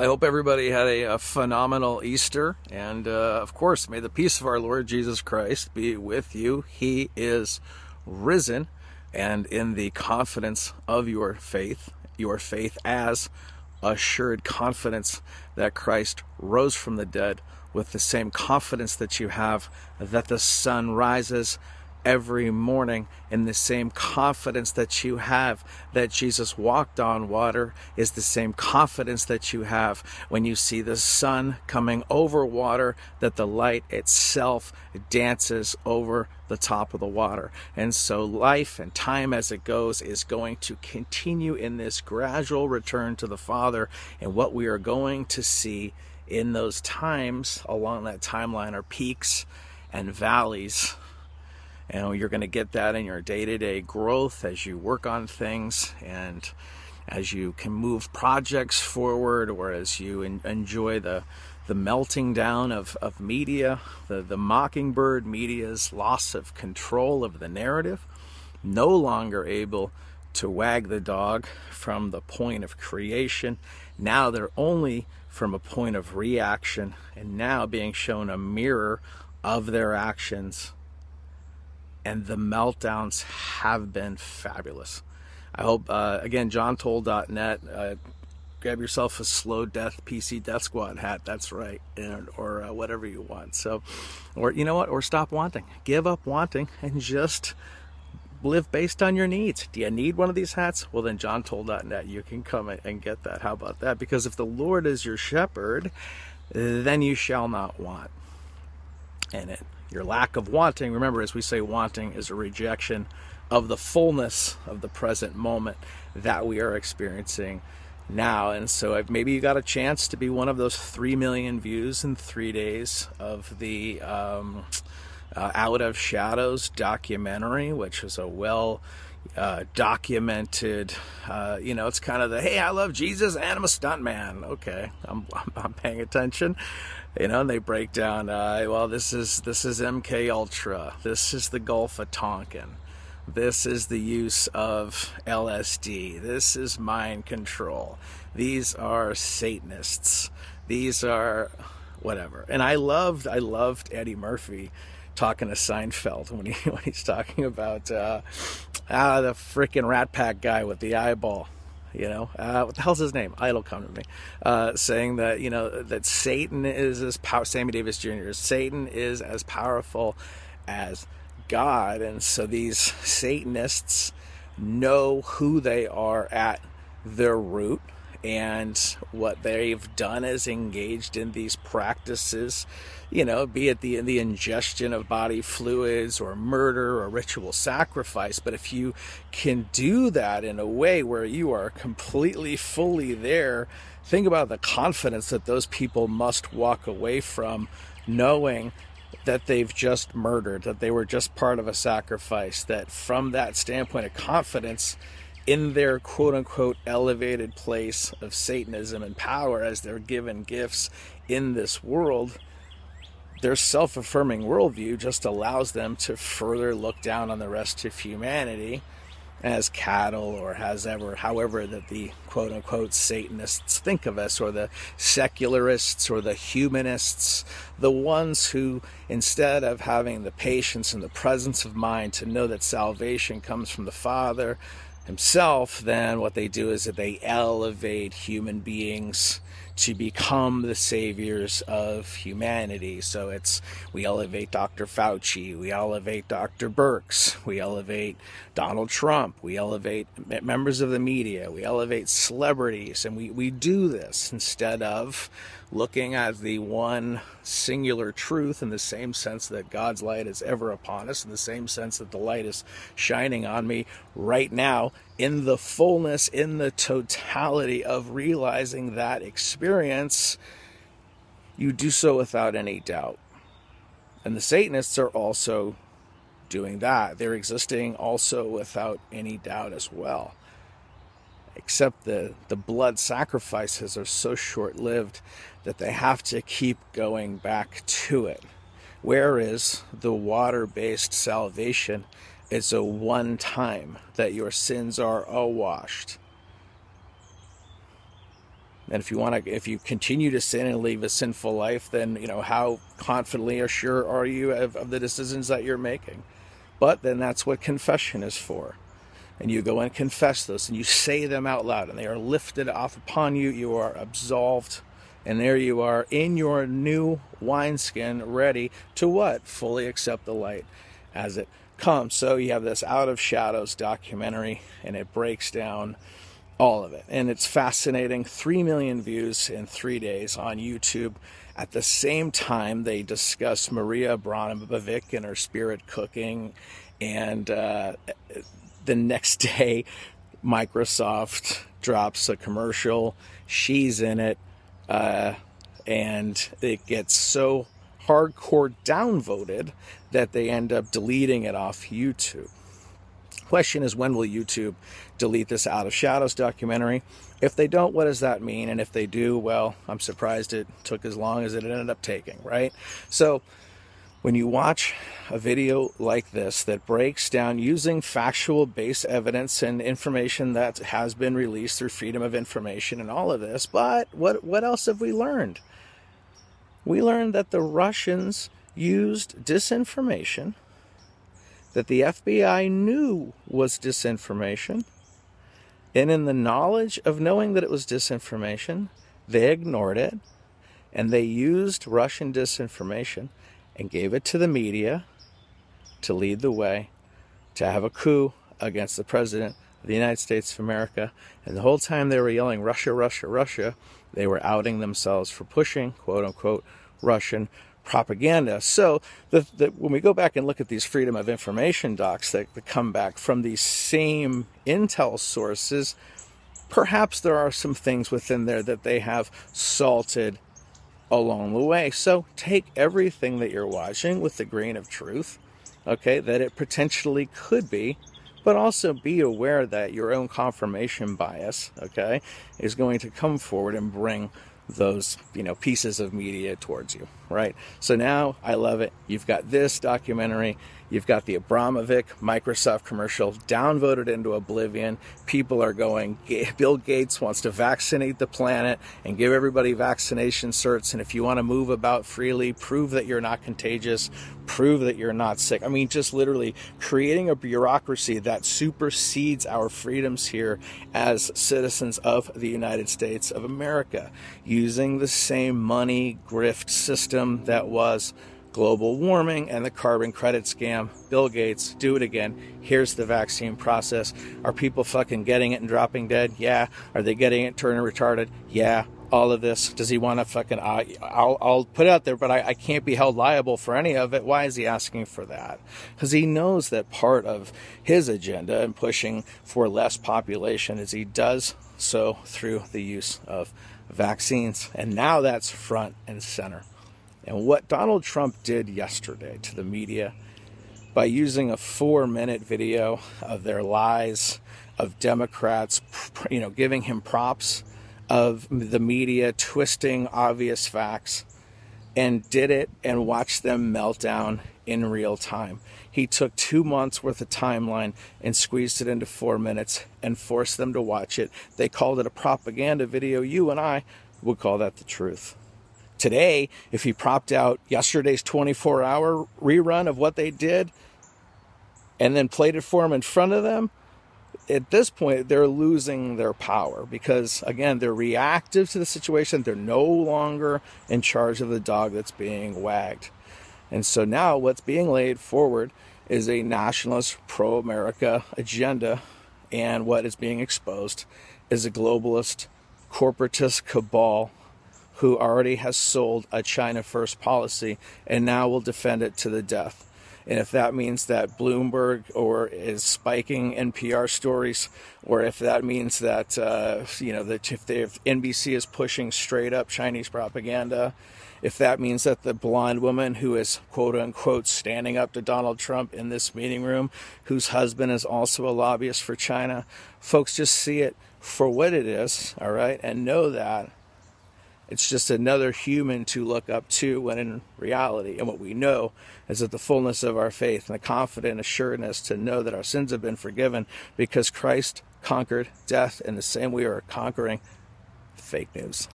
I hope everybody had a, a phenomenal Easter. And uh, of course, may the peace of our Lord Jesus Christ be with you. He is risen. And in the confidence of your faith, your faith as assured confidence that Christ rose from the dead, with the same confidence that you have that the sun rises every morning in the same confidence that you have that Jesus walked on water is the same confidence that you have when you see the sun coming over water that the light itself dances over the top of the water. And so life and time as it goes is going to continue in this gradual return to the Father and what we are going to see in those times along that timeline are peaks and valleys and you're going to get that in your day-to-day growth as you work on things and as you can move projects forward or as you enjoy the the melting down of, of media, the, the mockingbird media's loss of control of the narrative, no longer able to wag the dog from the point of creation. Now they're only from a point of reaction and now being shown a mirror of their actions and the meltdowns have been fabulous. I hope, uh, again, johntoll.net. Uh, grab yourself a slow death PC death squad hat. That's right, and, or uh, whatever you want. So, or you know what? Or stop wanting. Give up wanting and just live based on your needs. Do you need one of these hats? Well, then johntoll.net. You can come and get that. How about that? Because if the Lord is your shepherd, then you shall not want. And it your lack of wanting, remember, as we say, wanting is a rejection of the fullness of the present moment that we are experiencing now. And so maybe you got a chance to be one of those 3 million views in three days of the um, uh, Out of Shadows documentary, which is a well uh, documented, uh, you know, it's kind of the hey, I love Jesus and I'm a stuntman. Okay, I'm, I'm, I'm paying attention you know, and they break down. Uh, well, this is this is MK Ultra. This is the Gulf of Tonkin. This is the use of LSD. This is mind control. These are Satanists. These are whatever. And I loved I loved Eddie Murphy talking to Seinfeld when he when he's talking about uh, ah the freaking Rat Pack guy with the eyeball you know, uh, what the hell's his name? It'll come to me. Uh, saying that you know that Satan is as power. Sammy Davis Jr. Satan is as powerful as God, and so these Satanists know who they are at their root and what they've done is engaged in these practices you know be it the the ingestion of body fluids or murder or ritual sacrifice. But if you can do that in a way where you are completely fully there think about the confidence that those people must walk away from knowing that they've just murdered that they were just part of a sacrifice that from that standpoint of confidence in their quote unquote elevated place of Satanism and power as they're given gifts in this world, their self affirming worldview just allows them to further look down on the rest of humanity as cattle or as ever, however, that the quote unquote Satanists think of us, or the secularists or the humanists, the ones who, instead of having the patience and the presence of mind to know that salvation comes from the Father, himself, then what they do is that they elevate human beings to become the saviors of humanity. So it's we elevate Dr. Fauci, we elevate Dr. Birx, we elevate Donald Trump, we elevate members of the media, we elevate celebrities, and we, we do this instead of looking at the one singular truth in the same sense that God's light is ever upon us, in the same sense that the light is shining on me right now, in the fullness, in the totality of realizing that experience, you do so without any doubt. And the Satanists are also doing that. They're existing also without any doubt as well except the, the blood sacrifices are so short lived that they have to keep going back to it. Whereas the water based salvation is a one time that your sins are awashed. And if you want to, if you continue to sin and live a sinful life, then you know how confidently or sure are you of, of the decisions that you're making. But then that's what confession is for. And you go and confess those, and you say them out loud, and they are lifted off upon you. You are absolved, and there you are in your new wineskin, ready to what? Fully accept the light as it comes. So you have this Out of Shadows documentary, and it breaks down all of it. And it's fascinating. Three million views in three days on YouTube. At the same time, they discuss Maria Abramovic and her spirit cooking. And uh, the next day, Microsoft drops a commercial. She's in it. Uh, and it gets so hardcore downvoted that they end up deleting it off YouTube. Question is, when will YouTube delete this Out of Shadows documentary? If they don't, what does that mean? And if they do, well, I'm surprised it took as long as it ended up taking, right? So, when you watch a video like this that breaks down using factual based evidence and information that has been released through freedom of information and all of this, but what, what else have we learned? We learned that the Russians used disinformation that the FBI knew was disinformation. And in the knowledge of knowing that it was disinformation, they ignored it and they used Russian disinformation and gave it to the media to lead the way to have a coup against the president of the United States of America. And the whole time they were yelling Russia, Russia, Russia, they were outing themselves for pushing quote unquote Russian propaganda. So the, the, when we go back and look at these freedom of information docs that, that come back from these same intel sources, perhaps there are some things within there that they have salted along the way. So take everything that you're watching with the grain of truth, okay, that it potentially could be, but also be aware that your own confirmation bias, okay, is going to come forward and bring those you know pieces of media towards you right? So now i love it. You've got this documentary You've got the Abramovic Microsoft commercial downvoted into oblivion. People are going, Bill Gates wants to vaccinate the planet and give everybody vaccination certs. And if you want to move about freely, prove that you're not contagious, prove that you're not sick. I mean, just literally creating a bureaucracy that supersedes our freedoms here as citizens of the United States of America, using the same money grift system that was global warming and the carbon credit scam. Bill Gates, do it again. Here's the vaccine process. Are people fucking getting it and dropping dead? Yeah. Are they getting it turning retarded? Yeah. All of this. Does he want to fucking? I'll, I'll put it out there, but I, I can't be held liable for any of it. Why is he asking for that? Because he knows that part of his agenda and pushing for less population is he does so through the use of vaccines. And now that's front and center. And what Donald Trump did yesterday to the media by using a four minute video of their lies, of Democrats, you know, giving him props, of the media twisting obvious facts, and did it and watched them melt down in real time. He took two months worth of timeline and squeezed it into four minutes and forced them to watch it. They called it a propaganda video. You and I would call that the truth. Today, if he propped out yesterday's 24 hour rerun of what they did and then played it for them in front of them, at this point, they're losing their power because, again, they're reactive to the situation. They're no longer in charge of the dog that's being wagged. And so now what's being laid forward is a nationalist, pro America agenda. And what is being exposed is a globalist, corporatist cabal who already has sold a China first policy and now will defend it to the death. And if that means that Bloomberg or is spiking NPR stories, or if that means that uh, you know that if, they, if NBC is pushing straight up Chinese propaganda, if that means that the blonde woman who is quote unquote standing up to Donald Trump in this meeting room, whose husband is also a lobbyist for China, folks just see it for what it is, all right, and know that it's just another human to look up to when in reality. And what we know is that the fullness of our faith and the confident assuredness to know that our sins have been forgiven because Christ conquered death in the same way we are conquering fake news.